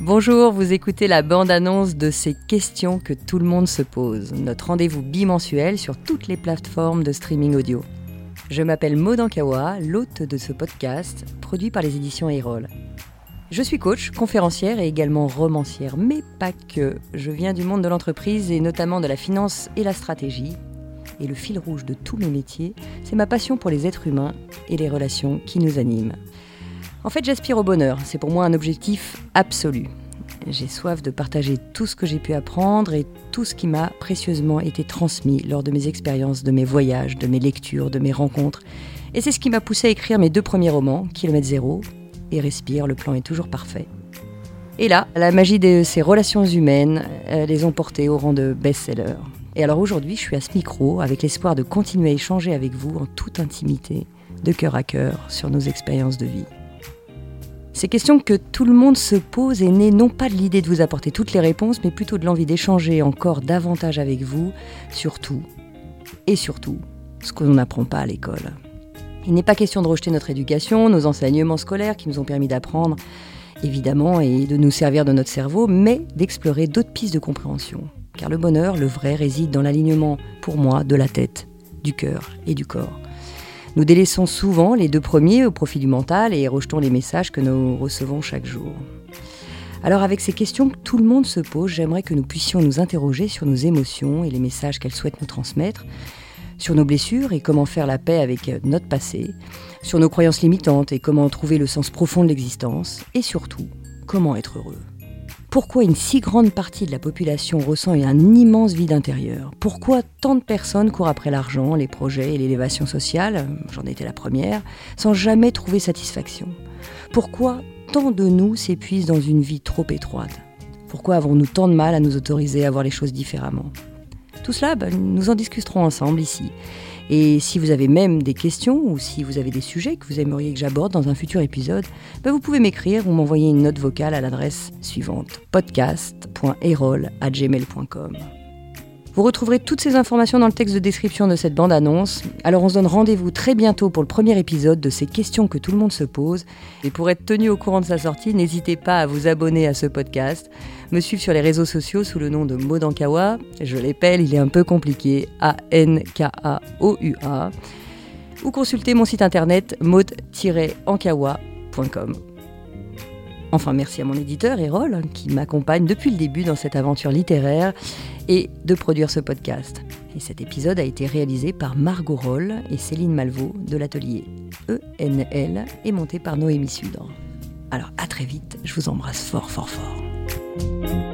Bonjour, vous écoutez la bande-annonce de ces questions que tout le monde se pose, notre rendez-vous bimensuel sur toutes les plateformes de streaming audio. Je m'appelle Maud Ankawa, l'hôte de ce podcast, produit par les éditions Erol. Je suis coach, conférencière et également romancière, mais pas que. Je viens du monde de l'entreprise et notamment de la finance et la stratégie. Et le fil rouge de tous mes métiers, c'est ma passion pour les êtres humains et les relations qui nous animent. En fait, j'aspire au bonheur, c'est pour moi un objectif absolu. J'ai soif de partager tout ce que j'ai pu apprendre et tout ce qui m'a précieusement été transmis lors de mes expériences, de mes voyages, de mes lectures, de mes rencontres. Et c'est ce qui m'a poussé à écrire mes deux premiers romans, Kilomètre Zéro et Respire, le plan est toujours parfait. Et là, la magie de ces relations humaines les ont portés au rang de best-seller. Et alors aujourd'hui, je suis à ce micro avec l'espoir de continuer à échanger avec vous en toute intimité, de cœur à cœur, sur nos expériences de vie. Ces questions que tout le monde se pose est née non pas de l'idée de vous apporter toutes les réponses, mais plutôt de l'envie d'échanger encore davantage avec vous sur tout, et surtout, ce que l'on n'apprend pas à l'école. Il n'est pas question de rejeter notre éducation, nos enseignements scolaires qui nous ont permis d'apprendre, évidemment, et de nous servir de notre cerveau, mais d'explorer d'autres pistes de compréhension. Car le bonheur, le vrai, réside dans l'alignement, pour moi, de la tête, du cœur et du corps. Nous délaissons souvent les deux premiers au profit du mental et rejetons les messages que nous recevons chaque jour. Alors avec ces questions que tout le monde se pose, j'aimerais que nous puissions nous interroger sur nos émotions et les messages qu'elles souhaitent nous transmettre, sur nos blessures et comment faire la paix avec notre passé, sur nos croyances limitantes et comment trouver le sens profond de l'existence, et surtout, comment être heureux. Pourquoi une si grande partie de la population ressent un immense vide intérieur? Pourquoi tant de personnes courent après l'argent, les projets et l'élévation sociale, j'en étais la première, sans jamais trouver satisfaction? Pourquoi tant de nous s'épuisent dans une vie trop étroite? Pourquoi avons-nous tant de mal à nous autoriser à voir les choses différemment? Tout cela, ben, nous en discuterons ensemble ici. Et si vous avez même des questions ou si vous avez des sujets que vous aimeriez que j'aborde dans un futur épisode, ben vous pouvez m'écrire ou m'envoyer une note vocale à l'adresse suivante podcast.erol.gmail.com. Vous retrouverez toutes ces informations dans le texte de description de cette bande-annonce. Alors on se donne rendez-vous très bientôt pour le premier épisode de ces questions que tout le monde se pose. Et pour être tenu au courant de sa sortie, n'hésitez pas à vous abonner à ce podcast, me suivre sur les réseaux sociaux sous le nom de Modankawa. Je l'appelle, il est un peu compliqué, A-N-K-A-O-U-A. Ou consulter mon site internet maud-ankawa.com. Enfin, merci à mon éditeur, Erol, qui m'accompagne depuis le début dans cette aventure littéraire et de produire ce podcast. Et cet épisode a été réalisé par Margot Roll et Céline Malvaux de l'atelier ENL et monté par Noémie Sudre. Alors à très vite, je vous embrasse fort fort fort.